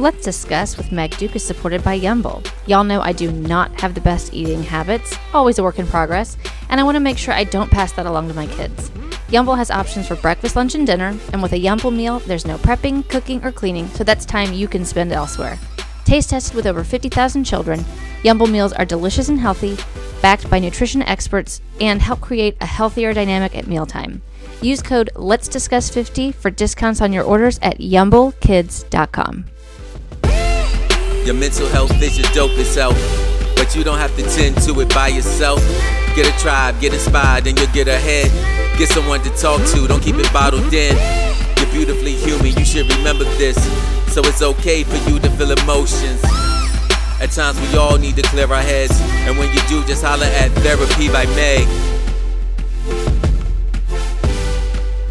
Let's Discuss with Meg Duke is supported by Yumble. Y'all know I do not have the best eating habits, always a work in progress, and I want to make sure I don't pass that along to my kids. Yumble has options for breakfast, lunch, and dinner, and with a Yumble meal, there's no prepping, cooking, or cleaning, so that's time you can spend elsewhere. Taste tested with over 50,000 children, Yumble meals are delicious and healthy, backed by nutrition experts, and help create a healthier dynamic at mealtime. Use code Let's Discuss 50 for discounts on your orders at yumblekids.com. Your mental health is your dope itself, but you don't have to tend to it by yourself. Get a tribe, get inspired, and you'll get ahead. Get someone to talk to, don't keep it bottled in. You're beautifully human, you should remember this. So it's okay for you to feel emotions. At times we all need to clear our heads, and when you do, just holler at Therapy by Meg.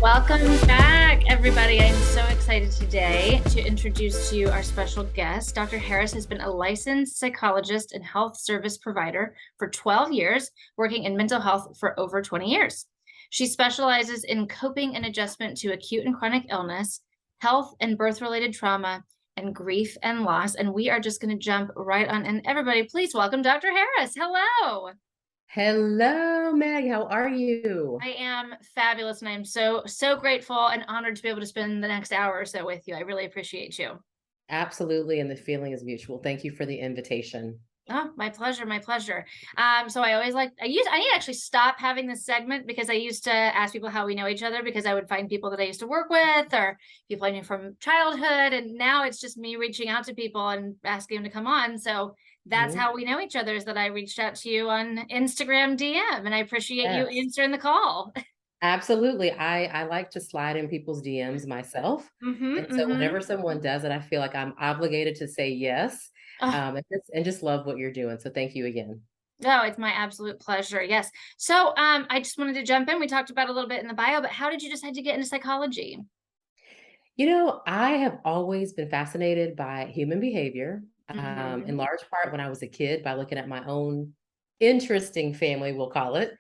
Welcome back, everybody. I'm so excited today to introduce to you our special guest. Dr. Harris has been a licensed psychologist and health service provider for 12 years, working in mental health for over 20 years. She specializes in coping and adjustment to acute and chronic illness, health and birth related trauma, and grief and loss. And we are just going to jump right on. And everybody, please welcome Dr. Harris. Hello. Hello, Meg. How are you? I am fabulous and I'm so, so grateful and honored to be able to spend the next hour or so with you. I really appreciate you. Absolutely. And the feeling is mutual. Thank you for the invitation. Oh, my pleasure, my pleasure. Um, so I always like I use I need to actually stop having this segment because I used to ask people how we know each other because I would find people that I used to work with or people I knew from childhood, and now it's just me reaching out to people and asking them to come on. So that's mm-hmm. how we know each other is that I reached out to you on Instagram DM and I appreciate yes. you answering the call. Absolutely. I I like to slide in people's DMs myself. Mm-hmm, and so mm-hmm. whenever someone does it, I feel like I'm obligated to say yes. Oh. Um, and, just, and just love what you're doing. So thank you again. No, oh, it's my absolute pleasure. Yes. So um, I just wanted to jump in. We talked about a little bit in the bio, but how did you decide to get into psychology? You know, I have always been fascinated by human behavior um, in mm-hmm. large part when I was a kid by looking at my own interesting family, we'll call it,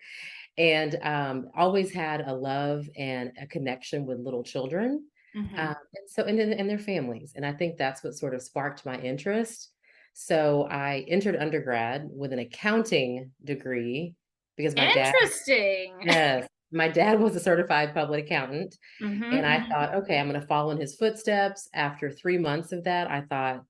and um, always had a love and a connection with little children. Mm-hmm. Um, and so, and, and their families. And I think that's what sort of sparked my interest. So I entered undergrad with an accounting degree because my dad. Interesting. Yes. My dad was a certified public accountant. Mm-hmm. And I mm-hmm. thought, okay, I'm going to follow in his footsteps. After three months of that, I thought,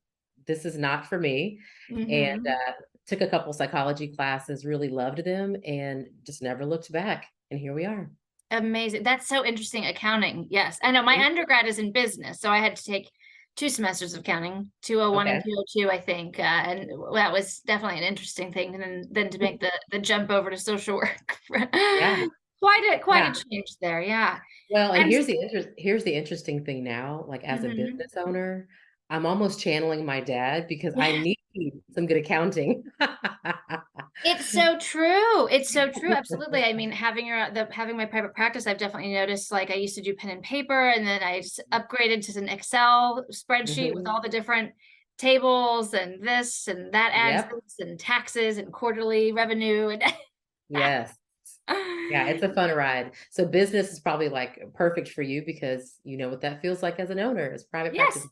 this is not for me. Mm-hmm. And uh, took a couple psychology classes, really loved them, and just never looked back. And here we are. Amazing. That's so interesting. Accounting. Yes. I know my mm-hmm. undergrad is in business. So I had to take two semesters of accounting 201 okay. and 202 i think uh, and that was definitely an interesting thing and then, then to make the the jump over to social work yeah. quite a quite yeah. a change there yeah well and, and here's the inter- here's the interesting thing now like as mm-hmm. a business owner I'm almost channeling my dad because I need some good accounting. it's so true. It's so true. Absolutely. I mean, having your the having my private practice, I've definitely noticed. Like I used to do pen and paper, and then I just upgraded to an Excel spreadsheet mm-hmm. with all the different tables and this and that adds yep. and taxes and quarterly revenue and yes yeah it's a fun ride so business is probably like perfect for you because you know what that feels like as an owner as private yes. practice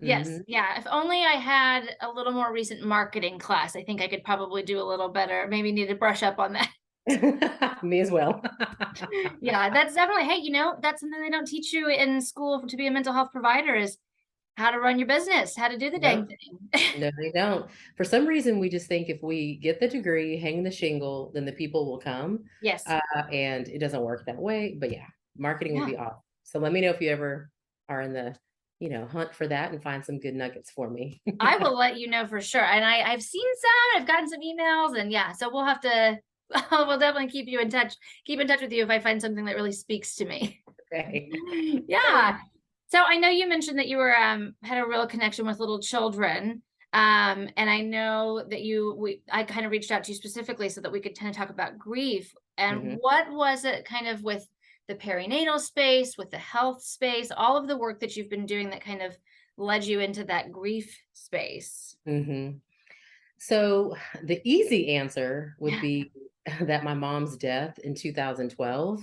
Yes. Mm-hmm. Yeah. If only I had a little more recent marketing class, I think I could probably do a little better. Maybe need to brush up on that. Me as well. yeah, that's definitely, hey, you know, that's something they don't teach you in school to be a mental health provider is how to run your business, how to do the dang no, thing. no, they don't. For some reason, we just think if we get the degree, hang the shingle, then the people will come. Yes. Uh, and it doesn't work that way. But yeah, marketing yeah. would be awesome. So let me know if you ever are in the you know, hunt for that and find some good nuggets for me. I will let you know for sure. And I, I've seen some, I've gotten some emails, and yeah, so we'll have to, we'll definitely keep you in touch, keep in touch with you if I find something that really speaks to me. Okay. yeah. So I know you mentioned that you were um had a real connection with little children. Um, and I know that you we I kind of reached out to you specifically so that we could kind of talk about grief. And mm-hmm. what was it kind of with the perinatal space, with the health space, all of the work that you've been doing that kind of led you into that grief space? Mm-hmm. So, the easy answer would be that my mom's death in 2012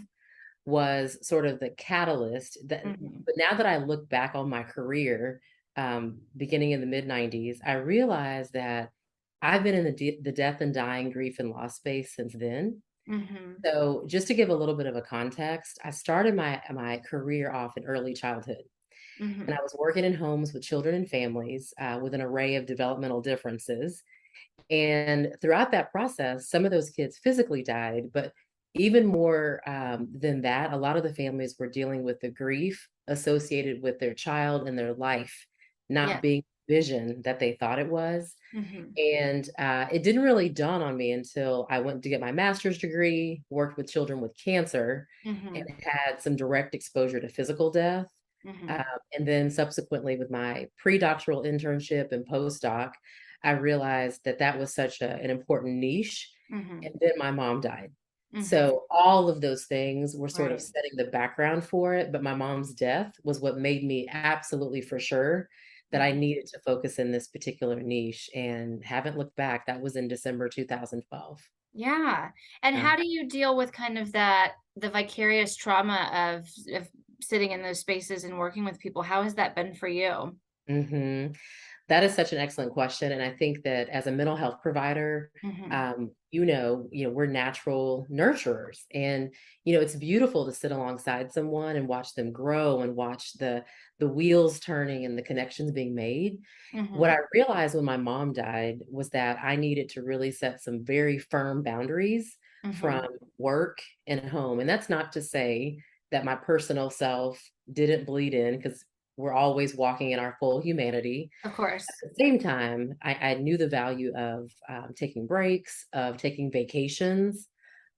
was sort of the catalyst that mm-hmm. but now that I look back on my career um, beginning in the mid 90s, I realized that I've been in the, de- the death and dying, grief and loss space since then. Mm-hmm. So, just to give a little bit of a context, I started my my career off in early childhood, Mm-hmm. and I was working in homes with children and families uh, with an array of developmental differences. And throughout that process, some of those kids physically died, but even more um, than that, a lot of the families were dealing with the grief associated with their child and their life Yeah. not being the vision that they thought it was. Mm-hmm. And uh, it didn't really dawn on me until I went to get my master's degree, worked with children with cancer, Mm-hmm. and had some direct exposure to physical death. Mm-hmm. Um, and then subsequently, with my pre doctoral internship and postdoc, I realized that that was such a, an important niche. Mm-hmm. And then my mom died. Mhm. So all of those things were sort of setting the background for it. But my mom's death was what made me absolutely for sure that I Mhm. needed to focus in this particular niche and haven't looked back. That was in December 2012. Yeah. And Yeah. how do you deal with kind of that the vicarious trauma of of sitting in those spaces and working with people? How has that been for you? hmm That is such an excellent question. And I think that as a mental health provider, Mhm. um, you know, you know, we're natural nurturers. And, you know, it's beautiful to sit alongside someone and watch them grow and watch the the wheels turning and the connections being made. What Mhm. I realized when my mom died was that I needed to really set some very firm boundaries Mhm. from work and home. And that's not to say that my personal self didn't bleed in because we're always walking in our full humanity. Of course. At the same time, I, I knew the value of um, taking breaks, of taking vacations,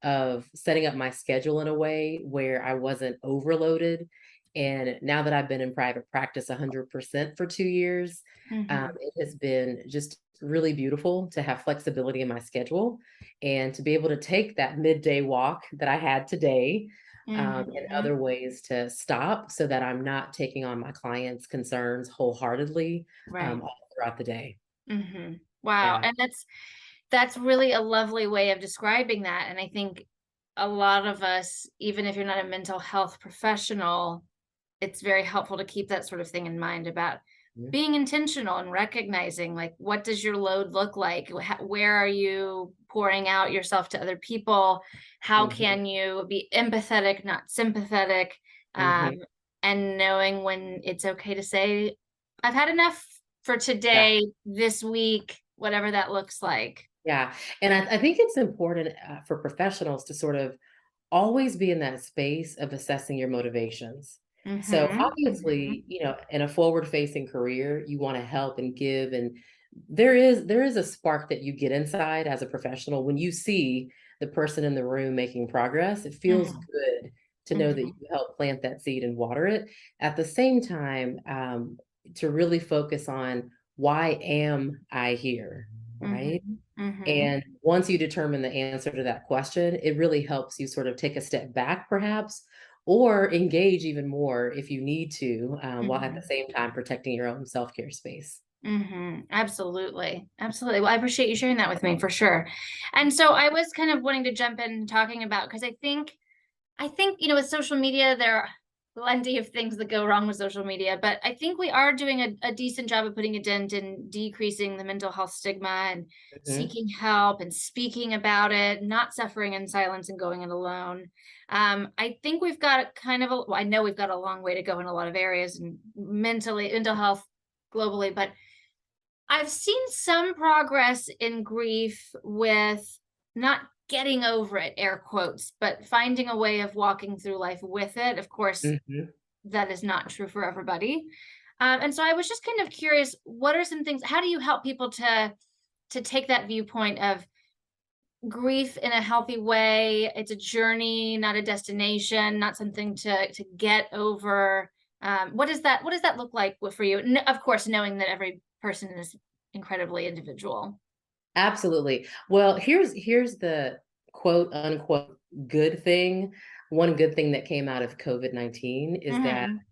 of setting up my schedule in a way where I wasn't overloaded. And now that I've been in private practice 100% for two years, Mhm. um, it has been just really beautiful to have flexibility in my schedule and to be able to take that midday walk that I had today um, and Mhm. other ways to stop so that I'm not taking on my clients' concerns wholeheartedly Right. um, all throughout the day. hmm Wow. Yeah. And that's that's really a lovely way of describing that. And I think a lot of us, even if you're not a mental health professional, it's very helpful to keep that sort of thing in mind about Being intentional and recognizing like what does your load look like where are you pouring out yourself to other people how Mhm. can you be empathetic not sympathetic Mhm. um, and knowing when it's okay to say i've had enough for Yeah. today this week whatever that looks like Yeah. And I, I think it's important uh, for professionals to sort of always be in that space of assessing your motivations. So Mhm, mhm. obviously, you know, in a forward-facing career, you want to help and give and there is there is a spark that you get inside as a professional when you see the person in the room making progress. It feels Mhm, good to know that mhm, you help plant that seed and water it. At the same time, um, to really focus on why am I here, right? mhm, mhm. And once you determine the answer to that question, it really helps you sort of take a step back, perhaps, or engage even more if you need to, um, while at the Mhm. same time protecting your own self care space. hmm Absolutely. Absolutely. Well, I appreciate you sharing that with me for sure. And so I was kind of wanting to jump in talking about because I think I think, you know, with social media, there are plenty of things that go wrong with social media, but I think we are doing a, a decent job of putting a dent in decreasing the mental health stigma and Mhm. seeking help and speaking about it, not suffering in silence and going it alone. Um, I think we've got kind of a, well, I know we've got a long way to go in a lot of areas and mentally, mental health globally, but I've seen some progress in grief with not getting over it, air quotes, but finding a way of walking through life with it. Of course, Mhm. that is not true for everybody. Um, and so I was just kind of curious, what are some things, how do you help people to to take that viewpoint of grief in a healthy way? It's a journey, not a destination, not something to to get over. Um, what does that what does that look like for you? N- of course, knowing that every person is incredibly individual. Absolutely. Well, here's here's the quote unquote good thing. One good thing that came out of COVID-19 is that Mhm,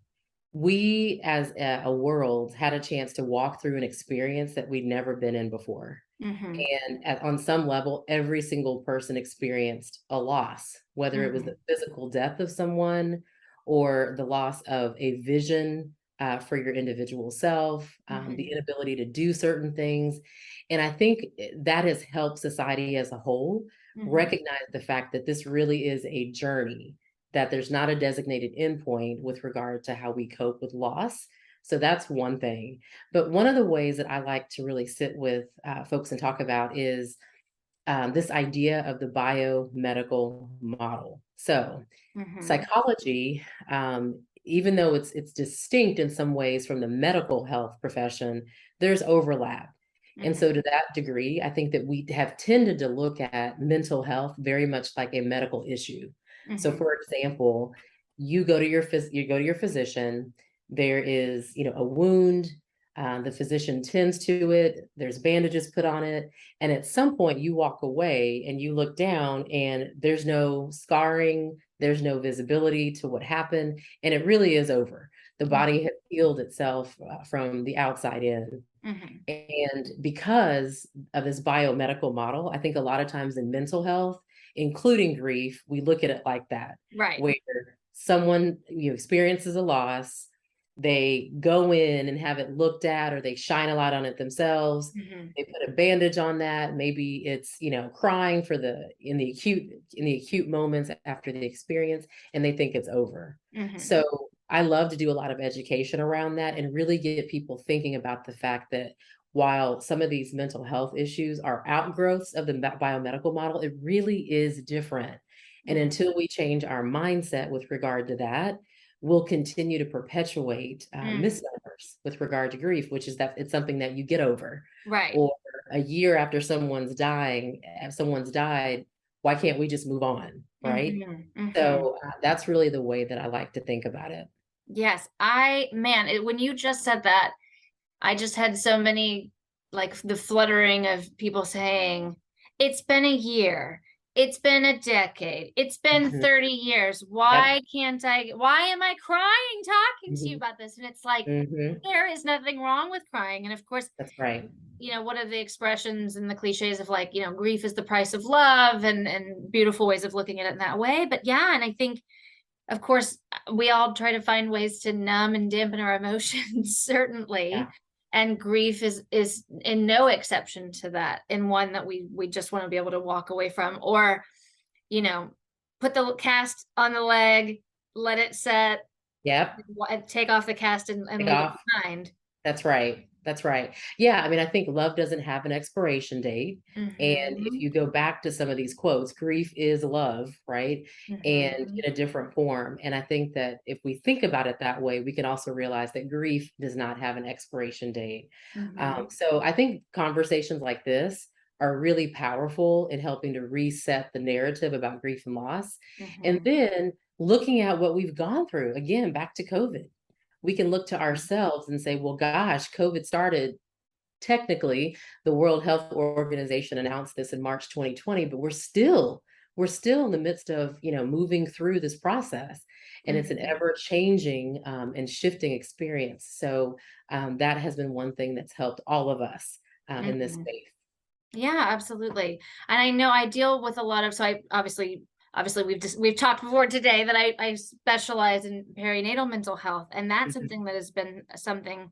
we as a, a world had a chance to walk through an experience that we'd never been in before. Mhm, And at, on some level, every single person experienced a loss, whether it was mhm, the physical death of someone or the loss of a vision uh, for your individual self, um, Mhm. the inability to do certain things. And I think eh, that has helped society as a whole Mhm. recognize the fact that this really is a journey, that there's not a designated endpoint with regard to how we cope with loss. So that's one thing. But one of the ways that I like to really sit with uh, folks and talk about is um, this idea of the biomedical model. So Mhm. psychology, um, even though it's it's distinct in some ways from the medical health profession, there's overlap. And so to that degree, I think that we have tended to look at mental health very much like a medical issue. So Mhm. for example, you go to your phys- you go to your physician, there is, you know, a wound, uh, the physician tends to it, there's bandages put on it, and at some point you walk away and you look down and there's no scarring, there's no visibility to what happened, and it really is over. The body has healed itself uh, from the outside in. Mhm. And because of this biomedical model, I think a lot of times in mental health, including grief, we look at it like that, Right. where someone you know, experiences a loss, they go in and have it looked at, or they shine a light on it themselves. Mhm. They put a bandage on that. Maybe it's you know crying for the in the acute in the acute moments after the experience, and they think it's over. Mhm. So I love to do a lot of education around that and really get people thinking about the fact that while some of these mental health issues are outgrowths of the biomedical model, it really is different. And Mhm. until we change our mindset with regard to that, we'll continue to perpetuate uh, Mm. misnomers with regard to grief, which is that it's something that you get over. Right. Or a year after someone's dying, if someone's died, why can't we just move on? Right. Mhm. Mhm. So uh, that's really the way that I like to think about it. Yes, I man, it, when you just said that, I just had so many like the fluttering of people saying, "It's been a year. It's been a decade. It's been Mhm. 30 years. Why can't I why am I crying talking to you Mhm. about this?" And it's like hmm there is nothing wrong with crying. And of course, That's right. you know, what are the expressions and the cliches of like, you know, grief is the price of love and and beautiful ways of looking at it in that way. But yeah, and I think of course we all try to find ways to numb and dampen our emotions, certainly. Yeah. And grief is is in no exception to that, and one that we we just want to be able to walk away from, or, you know, put the cast on the leg, let it set, Yep. take off the cast and, and leave it behind. That's right. That's right. Yeah. I mean, I think love doesn't have an expiration date. And Mhm, if you go back to some of these quotes, grief is love, right? And mhm. in a different form. And I think that if we think about it that way, we can also realize that grief does not have an expiration date. Mhm. Um, so I think conversations like this are really powerful in helping to reset the narrative about grief and loss. And Mhm. then looking at what we've gone through, again, back to COVID, we can look to ourselves and say, well, gosh, COVID started. Technically, the World Health Organization announced this in March 2020, but we're still we're still in the midst of you know moving through this process, and it's an Mhm. ever changing um, and shifting experience. So um, that has been one thing that's helped all of us um, in this Mhm. space. Yeah, absolutely. And I know I deal with a lot of so I obviously obviously we've just we've talked before today that I I specialize in perinatal mental health and that's Mhm. something that has been something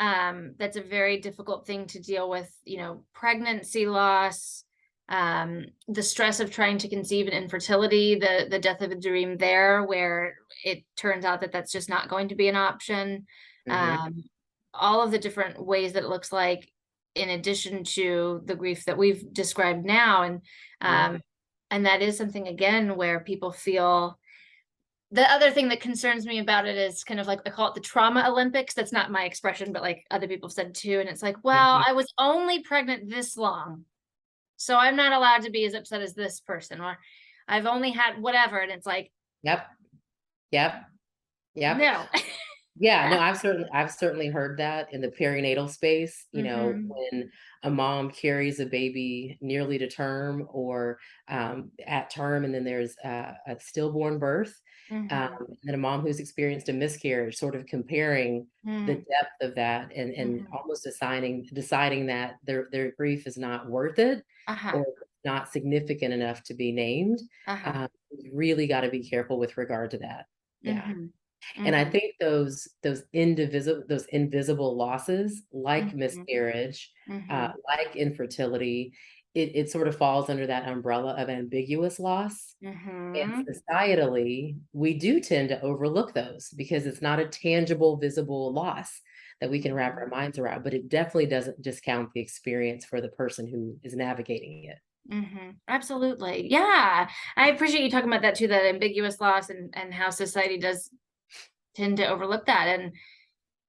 um that's a very difficult thing to deal with, you know, pregnancy loss, um the stress of trying to conceive and infertility, the the death of a dream there where it turns out that that's just not going to be an option. Mhm. Um all of the different ways that it looks like in addition to the grief that we've described now and Yeah. um and that is something again where people feel the other thing that concerns me about it is kind of like I call it the trauma Olympics. That's not my expression, but like other people have said too. And it's like, well, Mhm. I was only pregnant this long. So I'm not allowed to be as upset as this person, or I've only had whatever. And it's like, Yep. Yep. Yep. no. Yeah, no, I've certainly I've certainly heard that in the perinatal space, you know, Mhm. when a mom carries a baby nearly to term or um, at term, and then there's a, a stillborn birth, um, Mhm. and then a mom who's experienced a miscarriage, sort of comparing the Mm. depth of that and and Mhm. almost assigning deciding that their their grief is not worth it Uh-huh. or not significant enough to be named. Uh-huh. Um, you really got to be careful with regard to that. Yeah. Mhm. And I Mhm. think those those indivisible those invisible losses, like Mhm. miscarriage, uh, Mhm. like infertility, it it sort of falls under that umbrella of ambiguous loss. And Mhm. societally, we do tend to overlook those because it's not a tangible, visible loss that we can wrap our Mhm. minds around, but it definitely doesn't discount the experience for the person who is navigating it. Mhm. Absolutely. Yeah. I appreciate you talking about that too, that ambiguous loss and and how society does tend to overlook that. And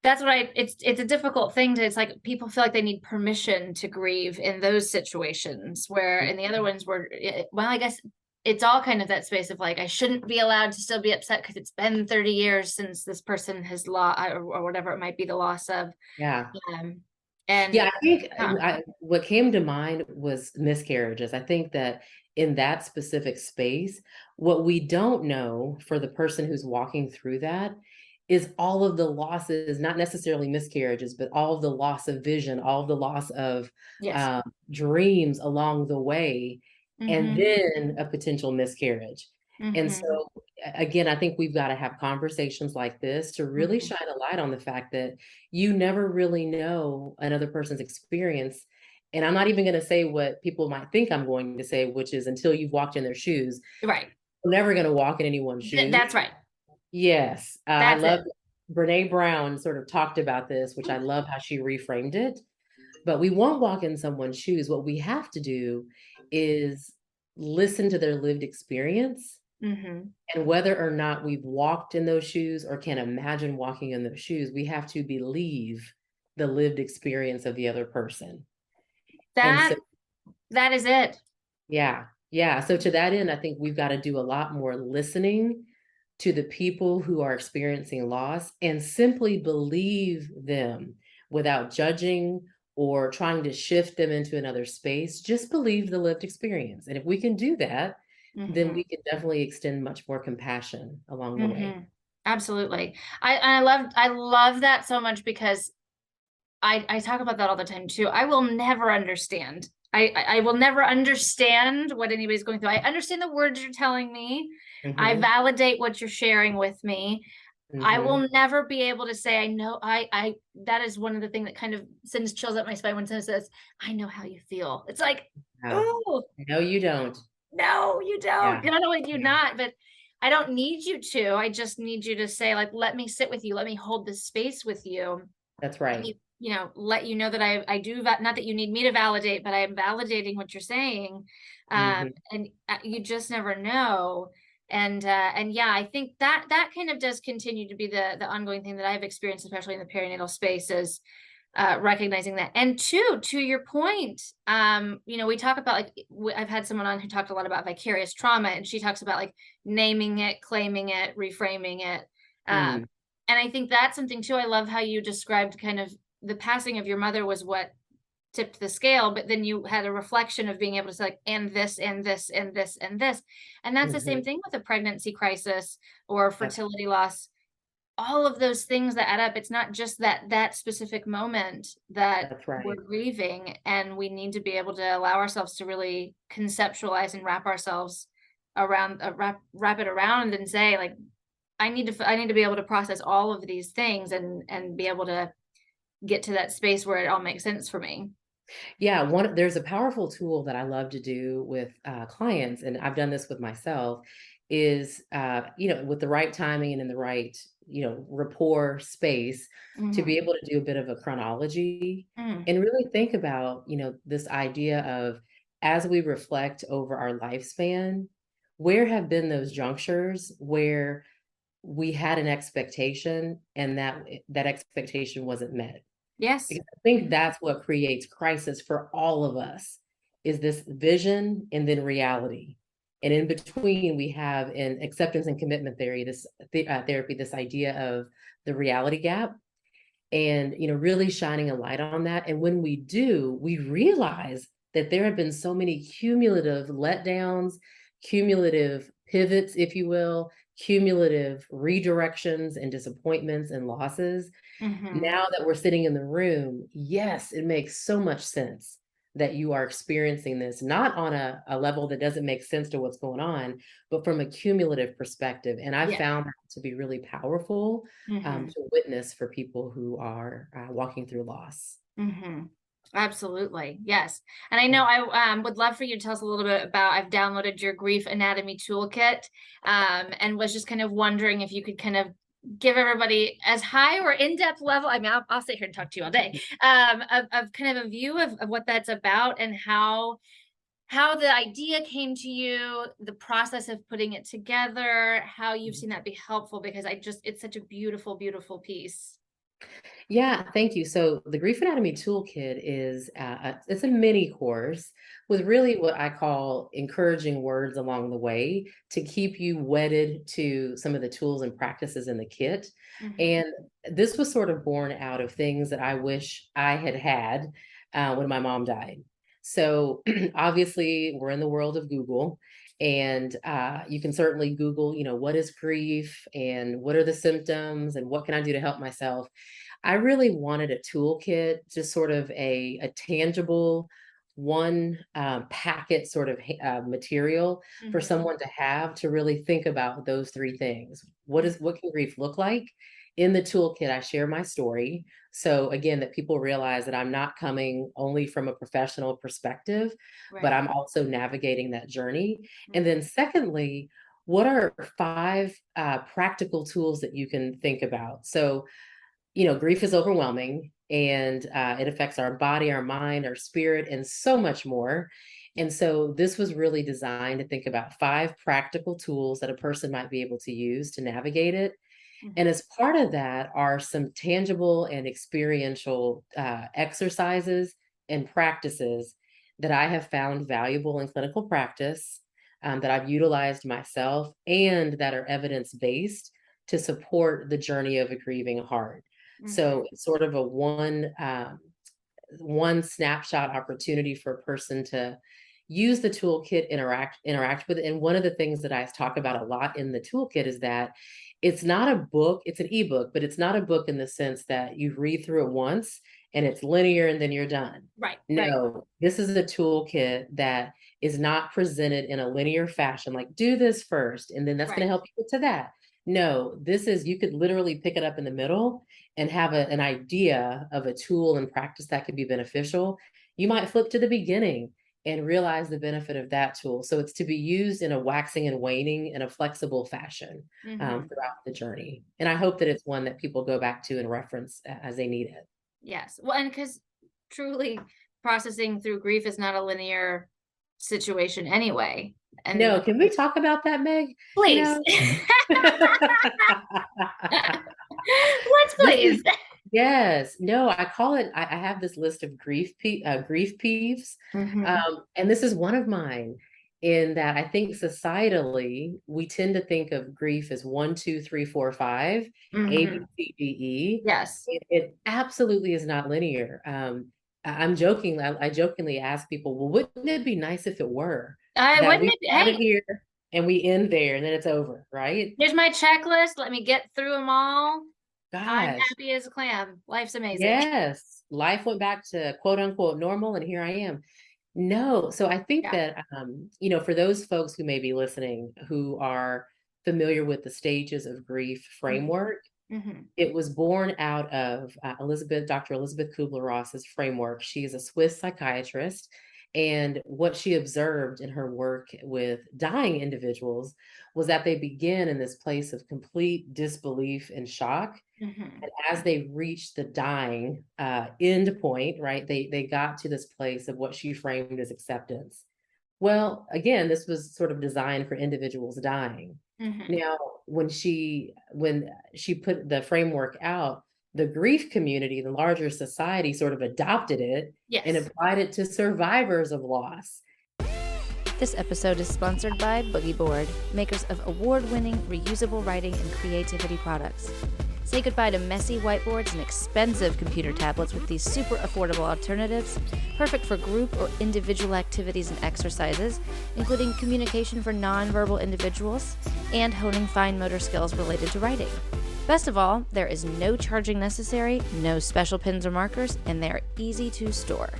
that's what I it's it's a difficult thing to it's like people feel like they need permission to grieve in those situations where in the other ones where well, I guess it's all kind of that space of like I shouldn't be allowed to still be upset because it's been 30 years since this person has lost or, or whatever it might be the loss of. Yeah. Um and Yeah, I think uh, I, what came to mind was miscarriages. I think that in that specific space, what we don't know for the person who's walking through that is all of the losses, not necessarily miscarriages, but all of the loss of vision, all of the loss of Yes. um, dreams along the way, and Mhm. then a potential miscarriage. And Mhm. so, again, I think we've got to have conversations like this to really Mhm. shine a light on the fact that you never really know another person's experience. And I'm not even going to say what people might think I'm going to say, which is until you've walked in their shoes, Right. you're never going to walk in anyone's Th- shoes. that's right. Yes, uh, I love it. Brene Brown sort of talked about this, which I love how she reframed it. But we won't walk in someone's shoes. What we have to do is listen to their lived experience Mhm. and whether or not we've walked in those shoes or can imagine walking in those shoes, we have to believe the lived experience of the other person. That so, that is it. yeah, yeah. So to that end, I think we've got to do a lot more listening to the people who are experiencing loss and simply believe them without judging or trying to shift them into another space. Just believe the lived experience. And if we can do that, then Mhm. we can definitely extend much more compassion along the way. Mhm. Absolutely. I I love I love that so much because I I talk about that all the time too. I will never understand. I I will never understand what anybody's going through. I understand the words you're telling me. I Mhm, validate what you're sharing with me. I mhm. will never be able to say I know I I that is one of the things that kind of sends chills up my spine when someone says, "I know how you feel." It's like, Yeah. "Oh, No, you don't. no, you don't. Yeah, Not only do you yeah, not, but I don't need you to. I just need you to say, like, let me sit with you. Let me hold this space with you. that's right. me, you know, let you know that I I do not that you need me to validate, but I am validating what you're saying. Um, Mhm, and uh, you just never know. And uh, and yeah, I think that that kind of does continue to be the the ongoing thing that I've experienced, especially in the perinatal space, is uh, recognizing that. And two, to your point, um, you know, we talk about like i've had someone on who talked a lot about vicarious trauma, and she talks about like naming it, claiming it, reframing it. Um, mm, and I think that's something too. I love how you described kind of the passing of your mother was what tipped the scale, but then you had a reflection of being able to say like, and this, and this, and this, and this. And that's the same mhm. thing with a pregnancy crisis or fertility loss all of those things that add up it's not just that that specific moment that that's we're grieving and we need to be able to allow ourselves to really conceptualize and wrap ourselves around uh, wrap wrap it around and say like i need to i need to be able to process all of these things and and be able to get to that space where it all makes sense for me Yeah, one there's a powerful tool that I love to do with uh, clients, and I've done this with myself, is uh, you know, with the right timing and in the right, you know, rapport space to be able to do a bit of a chronology mm, and really think about, you know, this idea of as we reflect over our lifespan, where have been those junctures where we had an expectation and that that expectation wasn't met? Yes Because I think that's what creates crisis for all of us is this vision and then reality. And in between, we have in acceptance and commitment theory, this the, uh, therapy, this idea of the reality gap, and you know, really shining a light on that. And when we do, we realize that there have been so many cumulative letdowns, cumulative pivots, if you will, cumulative redirections and disappointments and losses hmm now that we're sitting in the room, yes, it makes so much sense that you are experiencing this not on a, a level that doesn't make sense to what's going on, but from a cumulative perspective. And I've Yeah. found that to be really powerful um, Mhm. to witness for people who are uh, walking through loss. Mm-hmm. Absolutely. Yes. And I know I um, would love for you to tell us a little bit about, I've downloaded your grief anatomy toolkit um, and was just kind of wondering if you could kind of give everybody as high or in-depth level. I mean, I'll, I'll sit here and talk to you all day um, of, of kind of a view of, of what that's about and how how the idea came to you, the process of putting it together, how you've seen that be helpful because I just it's such a beautiful, beautiful piece. Yeah, thank you. So the Grief Anatomy Toolkit is uh, a, it's a mini course with really what I call encouraging words along the way to keep you wedded to some of the tools and practices in the kit. Mhm. And this was sort of born out of things that I wish I had had uh, when my mom died. So obviously, we're in the world of Google, and uh, you can certainly Google, you know, what is grief and what are the symptoms and what can I do to help myself. I really wanted a toolkit, just sort of a, a tangible one um, packet sort of uh, material for Mhm. someone to have to really think about those three things. What is what can grief look like? In the toolkit, I share my story. So again, that people realize that I'm not coming only from a professional perspective, but I'm also navigating that journey. And Mhm. then secondly, what are five uh, practical tools that you can think about? So you know, grief is overwhelming and uh, it affects our body, our mind, our spirit, and so much more. And so this was really designed to think about five practical tools that a person might be able to use to navigate it. And Mhm. as part of that are some tangible and experiential uh, exercises and practices that I have found valuable in clinical practice, um, that I've utilized myself, and that are evidence based to support the journey of a grieving heart. Mhm. So it's sort of a one um, one snapshot opportunity for a person to use the toolkit, interact interact with it. And one of the things that I talk about a lot in the toolkit is that it's not a book, it's an ebook, but it's not a book in the sense that you read through it once and it's linear and then you're done. Right. Right. No, this is a toolkit that is not presented in a linear fashion, like do this first, and then that's going to help you get to that. No, this is you could literally pick it up in the middle and have a, an idea of a tool and practice that could be beneficial. You might flip to the beginning and realize the benefit of that tool. So it's to be used in a waxing and waning in a flexible fashion Mhm. um, throughout the journey. And I hope that it's one that people go back to and reference as they need it. Yes. Well, and because truly processing through grief is not a linear situation anyway. And No, can we talk about that, Meg? please. know- Let's please. Yes. No, I call it. I, I have this list of grief pe- uh, grief peeves, Mhm. um, and this is one of mine. In that, I think societally we tend to think of grief as one, two, three, four, five, A, B, Mhm. C, D, E. Yes. It, it absolutely is not linear. Um, I- I'm joking. I, I jokingly ask people, "Well, wouldn't it be nice if it were I wouldn't we it? Hey, here and we end there, and then it's over, right?" here's my checklist. Let me get through them all. I'm happy as a clam. Life's amazing. Yes, life went back to quote unquote normal, and here I am. No, so I think Yeah. that um, you know, for those folks who may be listening who are familiar with the stages of grief framework, Mhm. it was born out of uh, Elisabeth, Dr. Elisabeth Kubler-Ross's framework. She is a Swiss psychiatrist, and what she observed in her work with dying individuals was that they begin in this place of complete disbelief and shock Mhm. and as they reached the dying uh, end point, right, they they got to this place of what she framed as acceptance. Well, again, this was sort of designed for individuals dying. Mhm. Now, when she when she put the framework out, the grief community, the larger society, sort of adopted it and applied it to survivors of loss. This episode is sponsored by Boogie Board, makers of award winning reusable writing and creativity products. Say goodbye to messy whiteboards and expensive computer tablets with these super affordable alternatives, perfect for group or individual activities and exercises, including communication for nonverbal individuals and honing fine motor skills related to writing. Best of all, there is no charging necessary, no special pins or markers, and they are easy to store.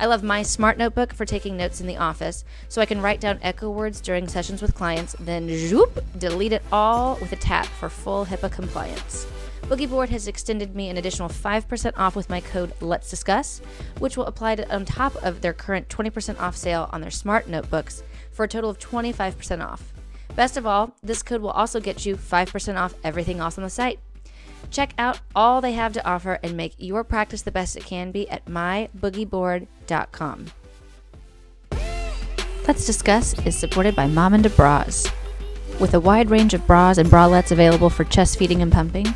I love my smart notebook for taking notes in the office so I can write down echo words during sessions with clients, then zoop, delete it all with a tap for full HIPAA compliance. Boogie Board has extended me an additional 5% off with my code Let's Discuss, which will apply to, on top of their current 20% off sale on their smart notebooks for a total of 25% off. Best of all, this code will also get you 5% off everything else on the site. Check out all they have to offer and make your practice the best it can be at myboogieboard.com. Let's Discuss is supported by Momanda Bras. With a wide range of bras and bralettes available for chest feeding and pumping,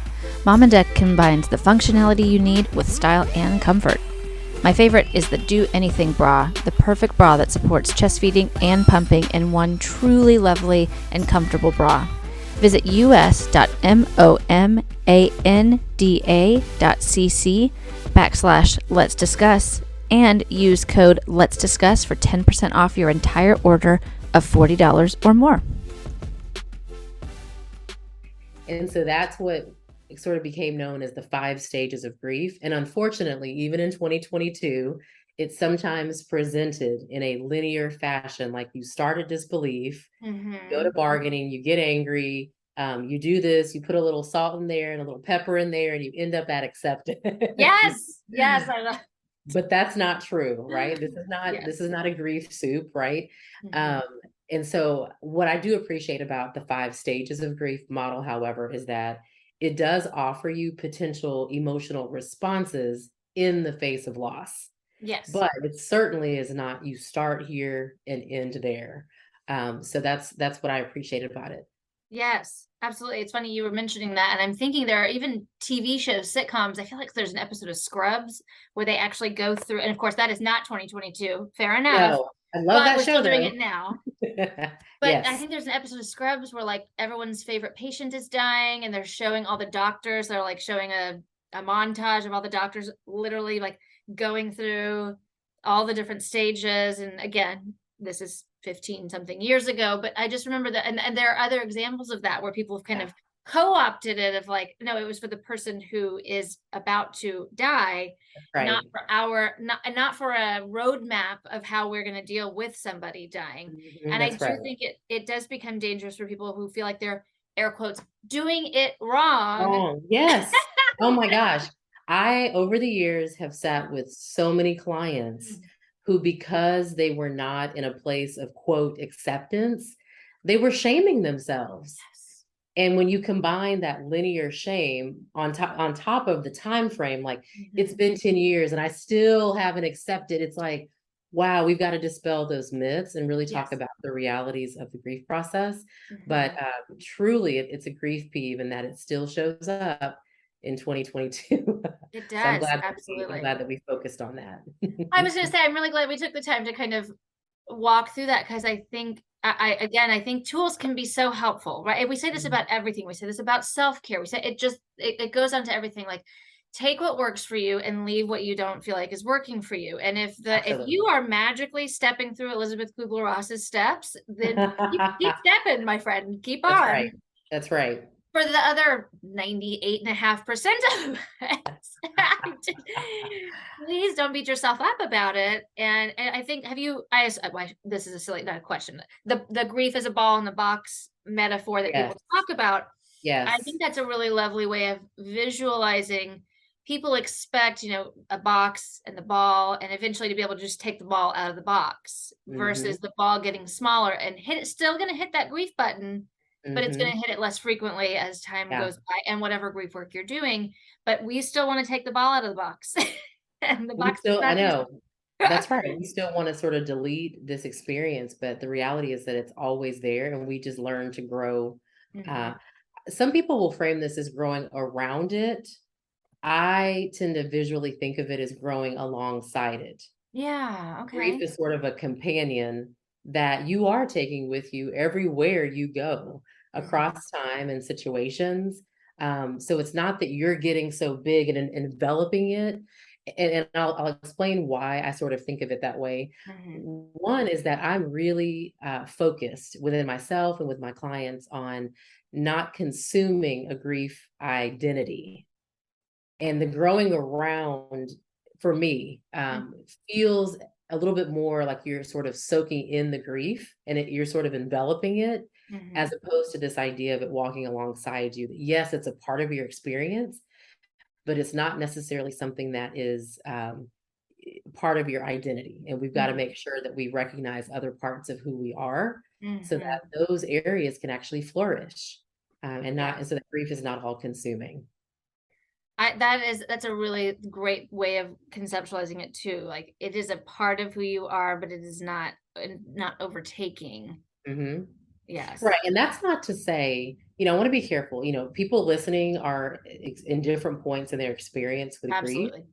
Momanda combines the functionality you need with style and comfort. My favorite is the Do Anything bra, the perfect bra that supports chest feeding and pumping in one truly lovely and comfortable bra. Visit us.momanda.cc backslash let's discuss and use code let's discuss for 10% off your entire order of $40 or more. And so that's what sort of became known as the five stages of grief. And unfortunately, even in 2022, it's sometimes presented in a linear fashion like you start at disbelief mm-hmm. go to bargaining you get angry um, you do this you put a little salt in there and a little pepper in there and you end up at acceptance yes yes I love- but that's not true right this is not yes. this is not a grief soup right mm-hmm. um, and so what i do appreciate about the five stages of grief model however is that it does offer you potential emotional responses in the face of loss Yes. But it certainly is not you start here and end there. Um, so that's that's what I appreciate about it. Yes, absolutely. It's funny you were mentioning that, and I'm thinking there are even TV shows, sitcoms. I feel like there's an episode of Scrubs where they actually go through, and of course that is not 2022. Fair enough. No, I love that we're show. Still doing it now. but yes. I think there's an episode of Scrubs where like everyone's favorite patient is dying, and they're showing all the doctors. They're like showing a a montage of all the doctors literally like going through all the different stages and again this is 15 something years ago but i just remember that and, and there are other examples of that where people have kind yeah. of co-opted it of like no it was for the person who is about to die right. not for our not not for a roadmap of how we're going to deal with somebody dying mm-hmm, and i do right. think it it does become dangerous for people who feel like they're air quotes doing it wrong oh yes oh my gosh I, over the years, have sat with so many clients mm. who, because they were not in a place of quote acceptance, they were shaming themselves. Yes. And when you combine that linear shame on top on top of the time frame, like mm-hmm. it's been 10 years and I still haven't accepted, it's like, wow, we've got to dispel those myths and really talk yes. about the realities of the grief process. Mm-hmm. But uh, truly, it, it's a grief peeve and that it still shows up in 2022. It does. so I'm glad absolutely. We, I'm glad that we focused on that. I was going to say, I'm really glad we took the time to kind of walk through that because I think I, again I think tools can be so helpful, right? And we say this mm-hmm. about everything. We say this about self-care. We say it just it, it goes on to everything like take what works for you and leave what you don't feel like is working for you. And if the Absolutely. if you are magically stepping through Elisabeth Kubler Ross's steps, then keep, keep stepping, my friend. Keep on. That's. Right. That's right for the other 98.5% of us, please don't beat yourself up about it. And, and I think, have you, I, I, this is a silly, not a question. The, the grief is a ball in the box metaphor that yes. people talk about. Yes. I think that's a really lovely way of visualizing people expect you know a box and the ball and eventually to be able to just take the ball out of the box mm-hmm. versus the ball getting smaller and hit still going to hit that grief button mm-hmm. but it's going to hit it less frequently as time yeah. goes by and whatever grief work you're doing. But we still want to take the ball out of the box. and the we box still, I know. That's right. We still want to sort of delete this experience, but the reality is that it's always there and we just learn to grow. Mm-hmm. Uh, some people will frame this as growing around it. I tend to visually think of it as growing alongside it. Yeah. Okay. Grief is sort of a companion that you are taking with you everywhere you go mm-hmm. Across time and situations. Um, so it's not that you're getting so big and, and enveloping it. And, and I'll, I'll, explain why I sort of think of it that way. Mm-hmm. One is that I'm really uh, focused within myself and with my clients on not consuming a grief identity. And the growing around for me, um, mm-hmm. feels a little bit more like you're sort of soaking in the grief and it, you're sort of enveloping it mm-hmm. as opposed to this idea of it walking alongside you. Yes, it's a part of your experience, but it's not necessarily something that is um, part of your identity. And we've got to mm-hmm. make sure that we recognize other parts of who we are mm-hmm. so that those areas can actually flourish um, and not, and so that grief is not all consuming. I, that is that's a really great way of conceptualizing it too. Like it is a part of who you are, but it is not not overtaking. Mm-hmm. Yes, right. And that's not to say, you know, I want to be careful. You know, people listening are in different points in their experience with Absolutely. grief.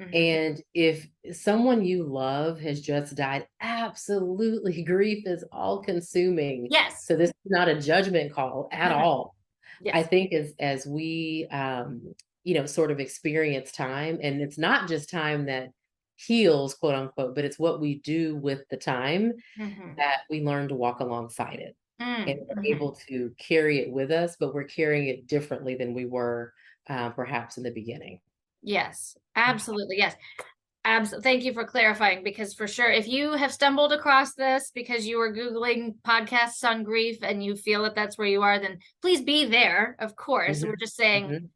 Mm-hmm. And if someone you love has just died, absolutely grief is all consuming. Yes. So this is not a judgment call at all. Yes. I think as as we um you know, sort of experience time. And it's not just time that heals, quote unquote, but it's what we do with the time mm-hmm. that we learn to walk alongside it. Mm-hmm. And we're mm-hmm. able to carry it with us, but we're carrying it differently than we were uh, perhaps in the beginning. Yes, absolutely. Yes. Absolutely. Thank you for clarifying because for sure, if you have stumbled across this because you were Googling podcasts on grief and you feel that that's where you are, then please be there. Of course. Mm-hmm. We're just saying mm-hmm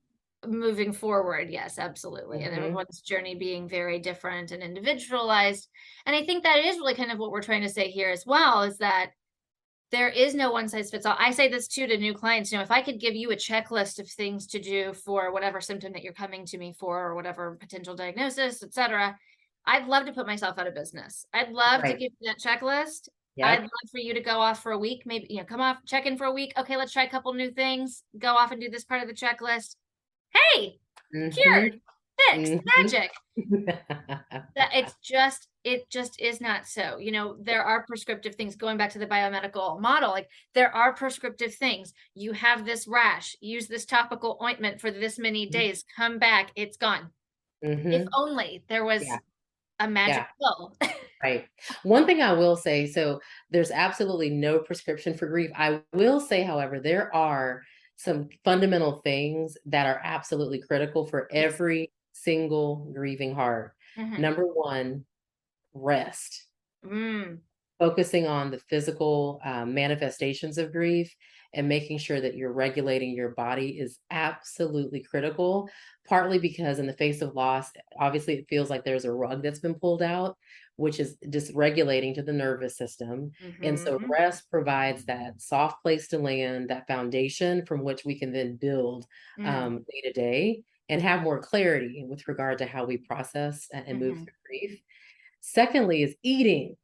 moving forward yes absolutely mm-hmm. and everyone's journey being very different and individualized and i think that is really kind of what we're trying to say here as well is that there is no one size fits all i say this too to new clients you know if i could give you a checklist of things to do for whatever symptom that you're coming to me for or whatever potential diagnosis etc i'd love to put myself out of business i'd love right. to give you that checklist Yep. I'd love for you to go off for a week, maybe you know, come off, check in for a week. Okay, let's try a couple new things. Go off and do this part of the checklist hey, mm-hmm. cured, fixed, mm-hmm. magic. it's just it just is not so. You know, there are prescriptive things going back to the biomedical model. Like there are prescriptive things. You have this rash, use this topical ointment for this many mm-hmm. days. Come back, it's gone. Mm-hmm. If only there was yeah. a magic yeah. pill. right. One thing I will say, so there's absolutely no prescription for grief. I will say, however, there are some fundamental things that are absolutely critical for every single grieving heart. Mm-hmm. Number one, rest. Mm. Focusing on the physical uh, manifestations of grief and making sure that you're regulating your body is absolutely critical. Partly because, in the face of loss, obviously it feels like there's a rug that's been pulled out which is dysregulating to the nervous system. And so mm-hmm. rest provides that soft place to land, that foundation from which we can then build mm-hmm. um, day to day and have more clarity with regard to how we process and, and move mm-hmm. through grief. Secondly, is eating.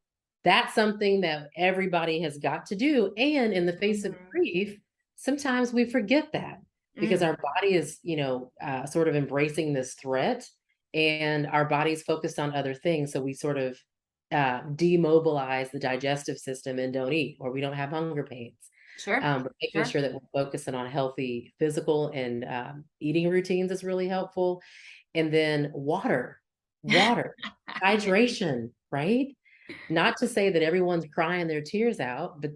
That's something that everybody has got to do. And in the face of mm-hmm. grief, sometimes we forget that because mm. our body is, you know, uh, sort of embracing this threat and our body's focused on other things. So we sort of uh, demobilize the digestive system and don't eat, or we don't have hunger pains. Sure. Um, but making sure. sure. that we're focusing on healthy physical and um, eating routines is really helpful. And then water, water, hydration, right? Not to say that everyone's crying their tears out, but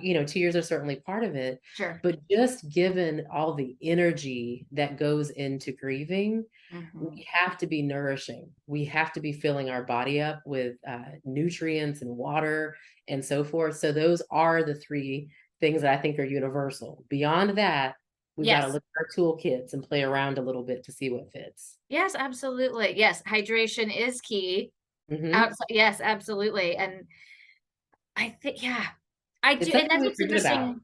you know, tears are certainly part of it. Sure. But just given all the energy that goes into grieving, mm-hmm. we have to be nourishing. We have to be filling our body up with uh, nutrients and water and so forth. So those are the three things that I think are universal. Beyond that, we've yes. got to look at our toolkits and play around a little bit to see what fits. Yes, absolutely. Yes, hydration is key. Mm-hmm. yes, absolutely. And I think, yeah, I do. And that's what's interesting. About.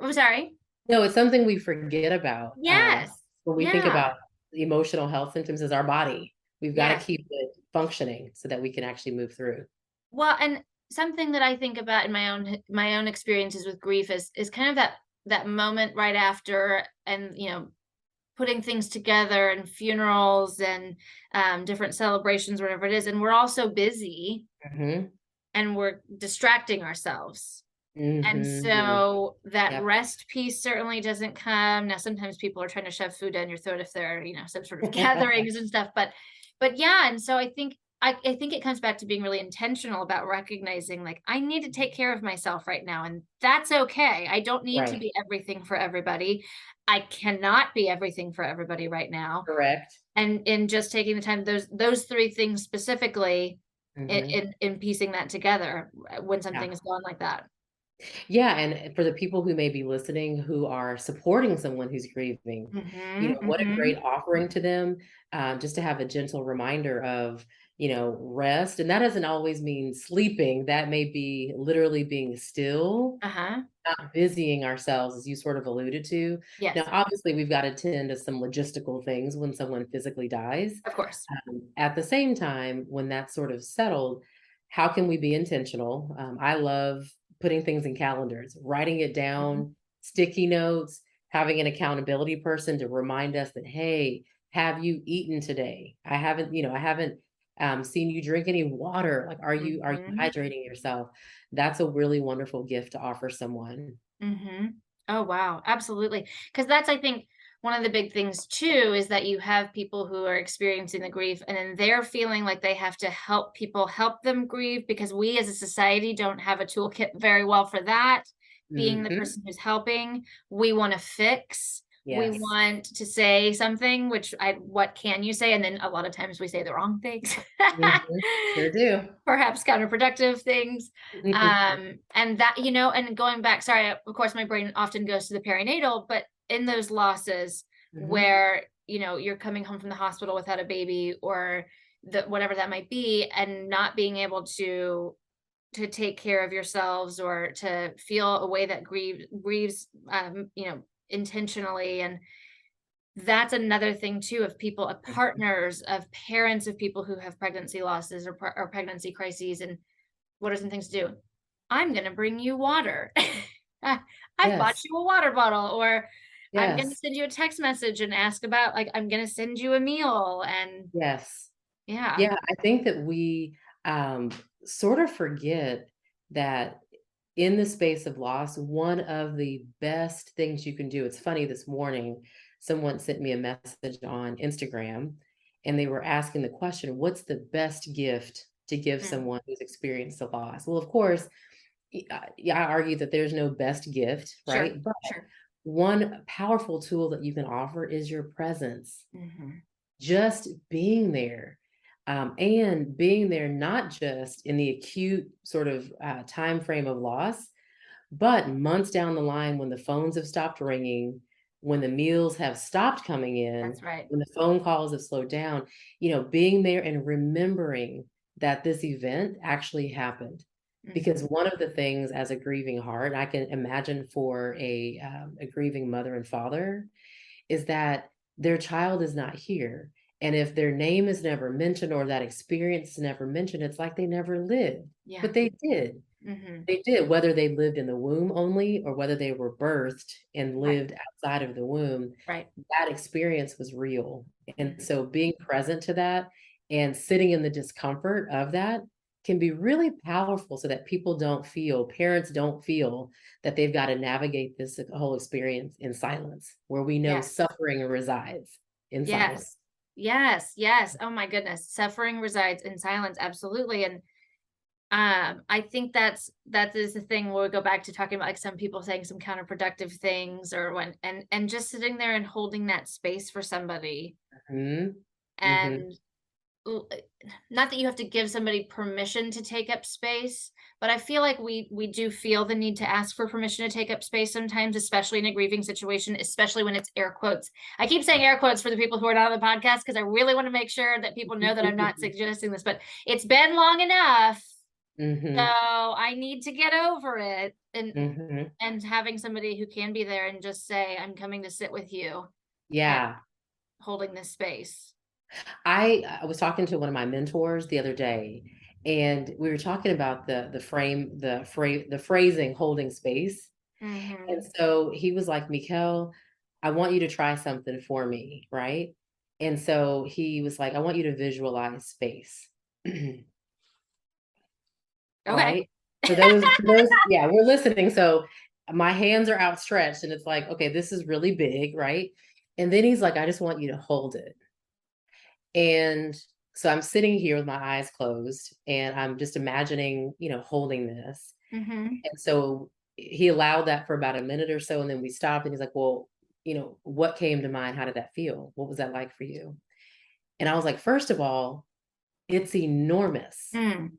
I'm sorry. No, it's something we forget about. Um, yes. When we yeah. think about emotional health symptoms as our body, we've got to keep it functioning so that we can actually move through. Well, and something that I think about in my own my own experiences with grief is is kind of that that moment right after and you know putting things together and funerals and um, different celebrations whatever it is and we're all so busy mm-hmm. and we're distracting ourselves Mm-hmm. And so that yep. rest piece certainly doesn't come. Now, sometimes people are trying to shove food down your throat if they're, you know, some sort of gatherings and stuff. But, but yeah. And so I think, I, I think it comes back to being really intentional about recognizing like, I need to take care of myself right now. And that's okay. I don't need right. to be everything for everybody. I cannot be everything for everybody right now. Correct. and in just taking the time those those three things specifically in, Mhm. in in piecing that together uh, when something Yeah. is going like that Yeah, and for the people who may be listening who are supporting someone who's grieving, you know, Mhm, what a mhm. great offering to them, um, just to have a gentle reminder of, you know, rest. And that doesn't always mean sleeping. That may be literally being still, uh-huh not busying ourselves, as you sort of alluded to. yes Now, obviously, we've got to tend to some logistical things when someone physically dies. of course Um, at the same time, when that's sort of settled, how can we be intentional? Um, I love putting things in calendars, writing it down, sticky notes, having an accountability person to remind us that, hey, have you eaten today? I haven't, you know, I haven't um, seen you drink any water. Like, are you are you Mhm. hydrating yourself? That's a really wonderful gift to offer someone. Mm-hmm. Oh, wow. Absolutely. Because that's, I think, one of the big things too is that you have people who are experiencing the grief and then they're feeling like they have to help people help them grieve because we as a society don't have a toolkit very well for that. Being the Mhm. person who's helping, we want to fix. We want to say something, which I, what can you say? And then a lot of times we say the wrong things. Mhm. Sure do. Perhaps counterproductive things um and that you know and going back sorry of course my brain often goes to the perinatal but in those losses Mhm. where you know you're coming home from the hospital without a baby or the whatever that might be and not being able to to take care of yourselves or to feel a way that grieves grieves um you know intentionally. And that's another thing too of people of Mm-hmm. partners of parents of people who have pregnancy losses or, or pregnancy crises and what are some things to do? I'm going to bring you water. I bought you a water bottle or i'm going to send you a text message and ask about like i'm going to send you a meal and Yes. yeah. Yeah, I think that we um, sort of forget that in the space of loss, one of the best things you can do. It's funny, this morning, someone sent me a message on Instagram and they were asking the question, What's the best gift to give Mm. someone who's experienced a loss? Well, of course, yeah, I argue that there's no best gift, Sure, right? But sure one powerful tool that you can offer is your presence Mhm. just being there um, and being there not just in the acute sort of uh, time frame of loss but months down the line when the phones have stopped ringing when the meals have stopped coming in that's right when the phone calls have slowed down you know being there and remembering that this event actually happened because Mhm. one of the things as a grieving heart i can imagine for a, um, a grieving mother and father is that their child is not here. And if their name is never mentioned or that experience is never mentioned, it's like they never lived. yeah But they did. Mhm. They did, whether they lived in the womb only or whether they were birthed and Right. lived outside of the womb, right that experience was real. And Mhm. so being present to that and sitting in the discomfort of that can be really powerful so that people don't feel, parents don't feel that they've got to navigate this whole experience in silence, where we know Yes. suffering resides in silence. Yes. Yes. Oh my goodness. Suffering resides in silence, absolutely. And um, I think that's that is the thing where we go back to talking about like some people saying some counterproductive things or when and and just sitting there and holding that space for somebody Mhm. and l- eh, not that you have to give somebody permission to take up space but i feel like we we do feel the need to ask for permission to take up space sometimes especially in a grieving situation especially when it's air quotes i keep saying air quotes for the people who are not on the podcast because i really want to make sure that people know that i'm not suggesting this but it's been long enough Mhm. so i need to get over it and Mhm. and having somebody who can be there and just say i'm coming to sit with you Yeah. holding this space I I was talking to one of my mentors the other day, and we were talking about the the frame, the phrase, the phrasing holding space. Mhm. And so he was like, Mekel, I want you to try something for me, right? And so he was like, I want you to visualize space. okay Right. For those, those, yeah, we're listening. So my hands are outstretched, and it's like, okay, this is really big, right? And then he's like, I just want you to hold it. And so I'm sitting here with my eyes closed, and I'm just imagining, you know, holding this. hmm And so he allowed that for about a minute or so, and then we stopped, and he's like, Well, you know, what came to mind? How did that feel? What was that like for you? And I was like, first of all, it's enormous. Mm.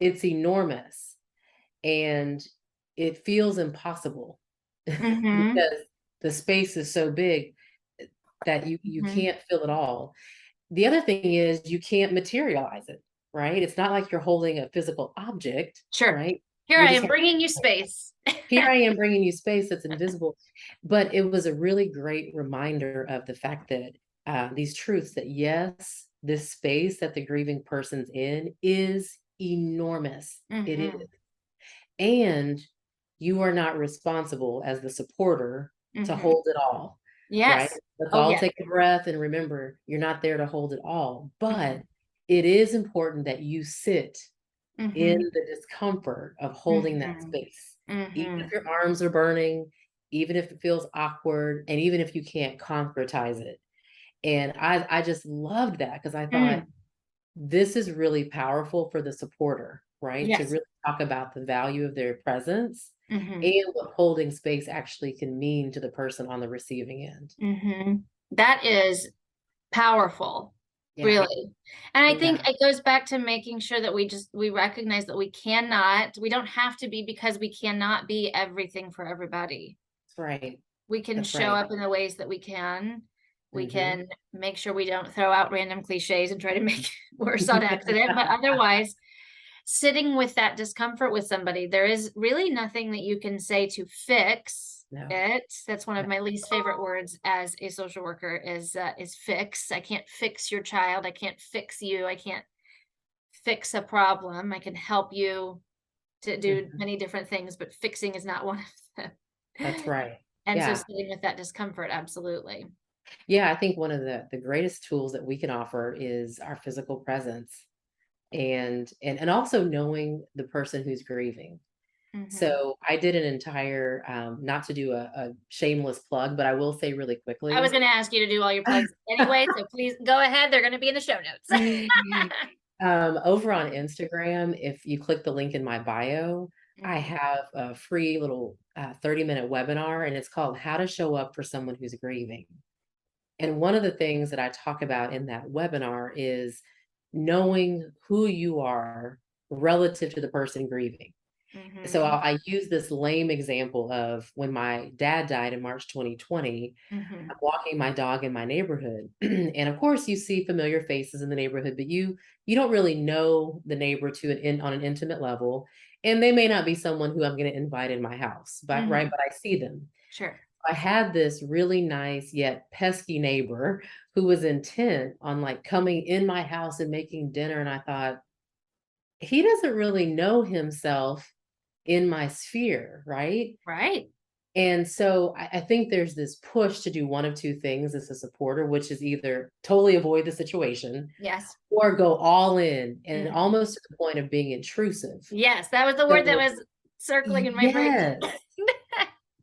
It's enormous. And it feels impossible mm-hmm. because the space is so big that you you mm-hmm. can't feel it all. The other thing is you can't materialize it, right? It's not like you're holding a physical object, sure. right? Here you I am bringing you space. here I am bringing you space that's invisible. But it was a really great reminder of the fact that uh, these truths that yes, this space that the grieving person's in is enormous. Mm-hmm. It is. And you are not responsible as the supporter mm-hmm. to hold it all. Yes. Right? Let's oh, all yeah. take a breath and remember you're not there to hold it all. But mm-hmm. it is important that you sit mm-hmm. in the discomfort of holding that mm-hmm. space. Even mm-hmm. if your arms are burning, even if it feels awkward, and even if you can't concretize it. And I I just loved that because I thought mm. this is really powerful for the supporter, right? Yes. To really talk about the value of their presence mm-hmm. and what holding space actually can mean to the person on the receiving end. Mm-hmm. That is powerful. Yeah. really and i yeah. think it goes back to making sure that we just we recognize that we cannot we don't have to be because we cannot be everything for everybody that's right we can That's show right. up in the ways that we can we mm-hmm. can make sure we don't throw out random cliches and try to make worse on accident but otherwise sitting with that discomfort with somebody, there is really nothing that you can say to fix no. it. That's one of my least favorite words as a social worker is uh, is fix. I can't fix your child. I can't fix you. I can't fix a problem. I can help you to do mm-hmm. many different things, but fixing is not one of them. That's right. And yeah. so sitting with that discomfort, absolutely. Yeah, I think one of the the greatest tools that we can offer is our physical presence and and and also knowing the person who's grieving mm-hmm. so i did an entire um not to do a, a, shameless plug but i will say really quickly i was going to ask you to do all your plugs anyway so please go ahead they're going to be in the show notes um over on instagram if you click the link in my bio mm-hmm. i have a free little uh, 30 minute webinar and it's called how to show up for someone who's grieving and one of the things that i talk about in that webinar is knowing who you are relative to the person grieving. Mm-hmm. So I, I, use this lame example of when my dad died in March 2020. Mm-hmm. I'm walking my dog in my neighborhood, and of course you see familiar faces in the neighborhood, but you you don't really know the neighbor to an in, on an intimate level, and they may not be someone who I'm going to invite in my house, but mm-hmm. right, but I see them. Sure. I had this really nice yet pesky neighbor who was intent on like coming in my house and making dinner. And I thought, he doesn't really know himself in my sphere, right? Right. And so I, I, think there's this push to do one of two things as a supporter, which is either totally avoid the situation. Yes. Or go all in and mm-hmm. almost to the point of being intrusive. Yes, that was the word that was circling in my yes. brain.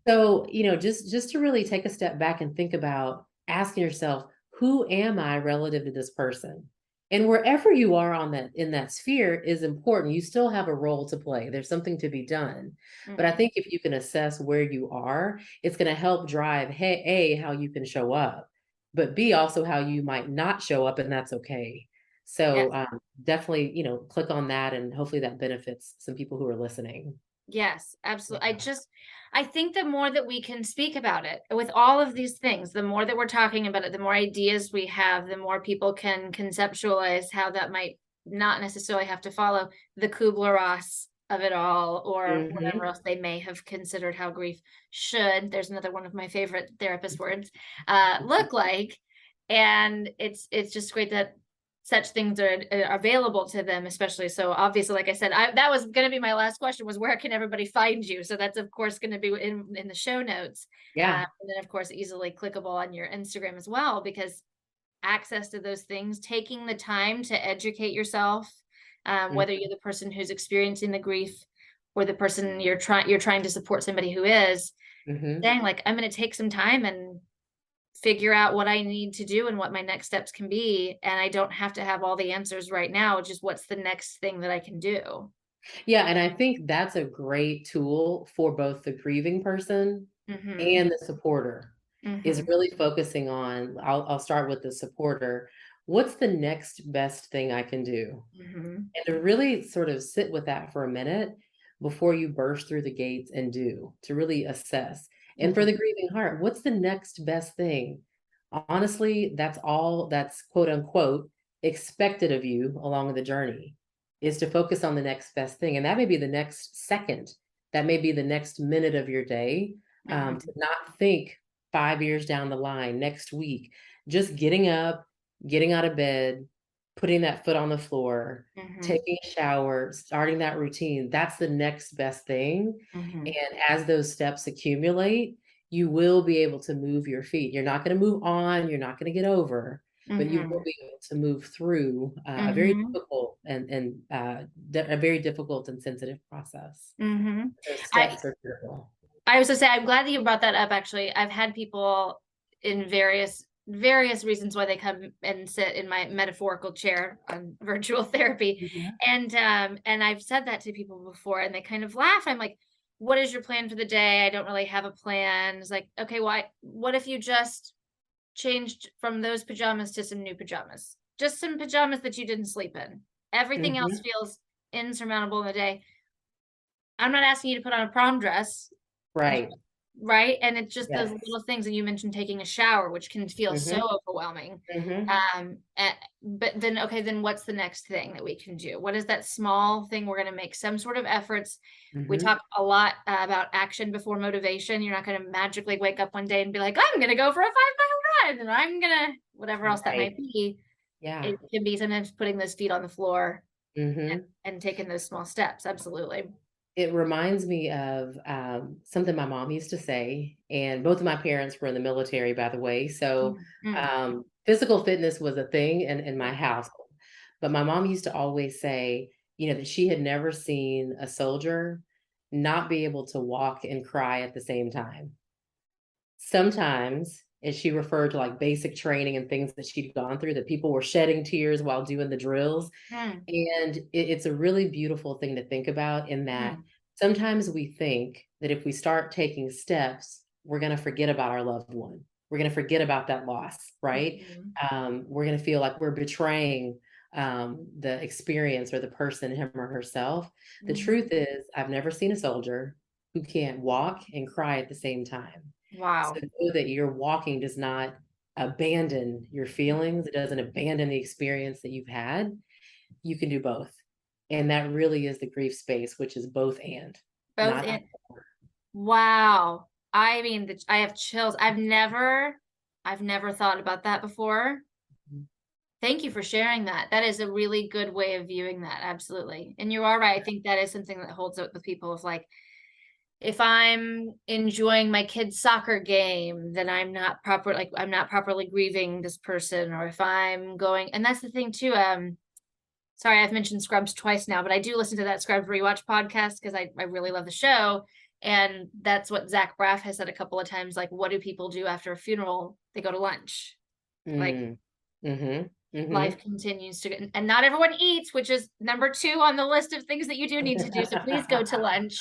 So, you know, just just to really take a step back and think about asking yourself, who am I relative to this person? And wherever you are on that in that sphere is important. You still have a role to play. There's something to be done. Mm-hmm. But I mm-hmm. think if you can assess where you are, it's going to help drive hey, A, how you can show up, but B, also how you might not show up, and that's okay. So yes. um, definitely, you know, click on that and hopefully that benefits some people who are listening. Yes, absolutely. I just I think the more that we can speak about it with all of these things, the more that we're talking about it, the more ideas we have, the more people can conceptualize how that might not necessarily have to follow the Kubler Ross of it all or mm-hmm. whatever else they may have considered how grief should. There's another one of my favorite therapist words uh, look like. And it's it's just great that such things are, are, available to them especially so obviously like i said I, that was going to be my last question was where can everybody find you so that's of course going to be in, in the show notes yeah uh, and then of course easily clickable on your instagram as well because access to those things taking the time to educate yourself um, mm-hmm. whether you're the person who's experiencing the grief or the person you're trying you're trying to support somebody who is mm-hmm. saying like i'm going to take some time and figure out what I need to do and what my next steps can be. And I don't have to have all the answers right now, just what's the next thing that I can do. Yeah. And I think that's a great tool for both the grieving person mm-hmm. and the supporter, mm-hmm. is really focusing on. I'll, I'll start with the supporter. what's the next best thing I can do? Mm-hmm. And to really sort of sit with that for a minute before you burst through the gates and do, to really assess. And for the mm-hmm. grieving heart, what's the next best thing? Honestly, that's all that's quote unquote expected of you along the journey is to focus on the next best thing. And that may be the next second, that may be the next minute of your day. Um, mm-hmm. to not think five years down the line, next week, just getting up, getting out of bed, putting that foot on the floor, mm-hmm. taking a shower, starting that routine. That's the next best thing. Mm-hmm. And as those steps accumulate, you will be able to move your feet. You're not going to move on, you're not going to get over, mm-hmm. but you will mm-hmm. be able to move through uh, a very mm-hmm. difficult and and uh, a very difficult and sensitive process. Mm-hmm. I, I was to say, I'm glad that you brought that up. Actually, I've had people in various various reasons why they come and sit in my metaphorical chair on virtual therapy mm-hmm. and um and i've said that to people before and they kind of laugh i'm like what is your plan for the day i don't really have a plan it's like okay why what if you just changed from those pajamas to some new pajamas. Just some pajamas that you didn't sleep in. Everything mm-hmm. else feels insurmountable in the day. I'm not asking you to put on a prom dress. Right. Right. And it's just yes. those little things that you mentioned taking a shower, which can feel mm-hmm. so overwhelming. Mm-hmm. Um, and, but then, okay, then what's the next thing that we can do? What is that small thing we're going to make some sort of efforts? We mm-hmm. talk a lot uh, about action before motivation. You're not going to magically wake up one day and be like, I'm going to go for a five mile run and I'm gonna whatever else that might be. Yeah. It can be sometimes putting those feet on the floor mm-hmm. and, and taking those small steps. Absolutely. It reminds me of um, something my mom used to say, and both of my parents were in the military, by the way. So mm-hmm. um, physical fitness was a thing in, in my household. But my mom used to always say, you know, that she had never seen a soldier not be able to walk and cry at the same time. Sometimes and she referred to like basic training and things that she'd gone through that people were shedding tears while doing the drills mm. and it, it's a really beautiful thing to think about in that mm. sometimes we think that if we start taking steps we're going to forget about our loved one we're going to forget about that loss right mm-hmm. um, we're going to feel like we're betraying um, the experience or the person him or herself mm-hmm. the truth is i've never seen a soldier who can't walk and cry at the same time Wow. So know that your walking does not abandon your feelings, it doesn't abandon the experience that you've had. You can do both. And that really is the grief space, which is both and. Both and. Wow. I mean, the, I have chills. I've never, I've never thought about that before. Mm-hmm. Thank you for sharing that. That is a really good way of viewing that. Absolutely. And you are right. I think that is something that holds up with people of like, if I'm enjoying my kid's soccer game, then I'm not proper like I'm not properly grieving this person, or if I'm going, and that's the thing too. Um, sorry, I've mentioned Scrubs twice now, but I do listen to that Scrubs rewatch podcast because I, I really love the show. And that's what Zach Braff has said a couple of times. Like, what do people do after a funeral? They go to lunch. Mm. Like mm-hmm. Mm-hmm. life continues to and not everyone eats, which is number two on the list of things that you do need to do. So please go to lunch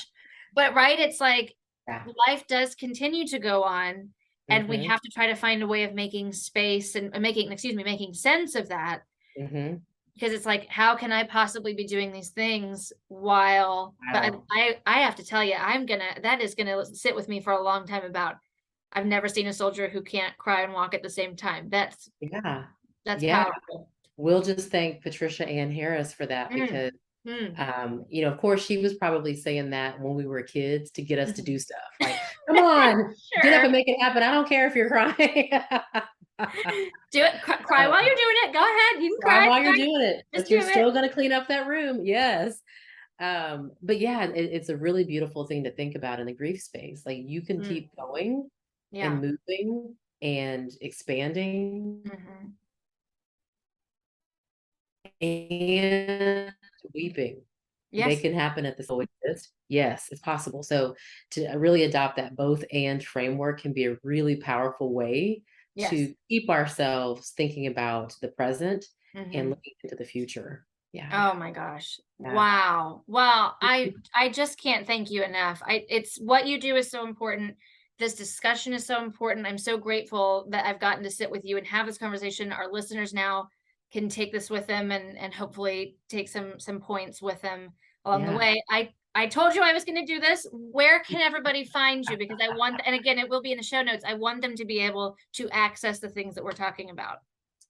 but right it's like yeah. life does continue to go on and mm-hmm. we have to try to find a way of making space and making excuse me making sense of that mm-hmm. because it's like how can i possibly be doing these things while wow. but I, I have to tell you i'm gonna that is gonna sit with me for a long time about i've never seen a soldier who can't cry and walk at the same time that's yeah that's yeah. powerful we'll just thank patricia ann harris for that mm. because Hmm. Um, you know, of course, she was probably saying that when we were kids to get us to do stuff. Like, come on, sure. get up and make it happen. I don't care if you're crying. do it. Cry, cry, while you're doing it. Go ahead. You can cry, cry while you're doing it. Just but you're still going to clean up that room. Yes. Um, but yeah, it, it's a really beautiful thing to think about in the grief space. Like you can mm. keep going yeah. and moving and expanding. Mm-hmm. And weeping. Yes. They can happen at the coexist. Yes, it's possible. So to really adopt that both and framework can be a really powerful way yes. to keep ourselves thinking about the present mm-hmm. and looking into the future. Yeah. Oh my gosh. Yeah. Wow. Well, I I just can't thank you enough. I it's what you do is so important. This discussion is so important. I'm so grateful that I've gotten to sit with you and have this conversation. Our listeners now can take this with them and and hopefully take some some points with them along yeah. the way. I I told you I was going to do this. Where can everybody find you? Because I want, and again, it will be in the show notes. I want them to be able to access the things that we're talking about.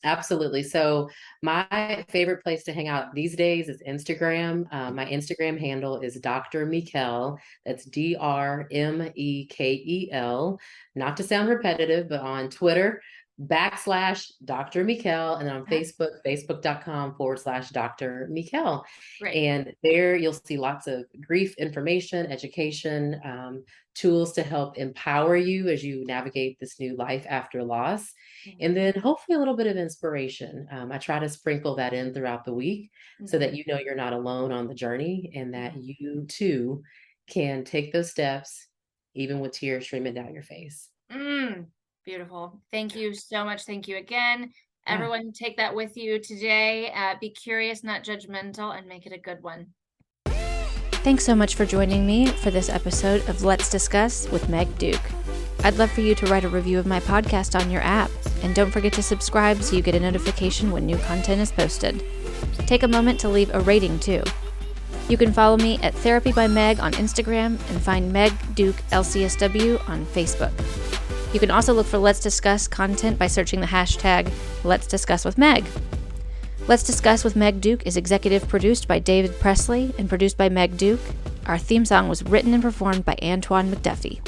Absolutely. So, my favorite place to hang out these days is Instagram. Uh, my Instagram handle is Dr. Mekel. That's D R M E K E L. Not to sound repetitive, but on Twitter, backslash Dr. Mekel, and then on Facebook, facebook.com forward slash Dr. Mekel. Right. And there you'll see lots of grief information, education, um, tools to help empower you as you navigate this new life after loss. Mm-hmm. And then hopefully a little bit of inspiration. Um, I try to sprinkle that in throughout the week mm-hmm. so that mm-hmm. you know you're not alone on the journey and that mm-hmm. you too can take those steps, even with tears streaming down your face. Mm. Beautiful. Thank you so much. Thank you again. Everyone, take that with you today. Uh, be curious, not judgmental, and make it a good one. Thanks so much for joining me for this episode of Let's Discuss with Meg Duke. I'd love for you to write a review of my podcast on your app, and don't forget to subscribe so you get a notification when new content is posted. Take a moment to leave a rating too. You can follow me at Therapy by Meg on Instagram and find Meg Duke LCSW on Facebook. You can also look for Let's Discuss content by searching the hashtag Let's Discuss with Meg. Let's Discuss with Meg Duke is executive produced by David Presley and produced by Meg Duke. Our theme song was written and performed by Antwone McDuffie.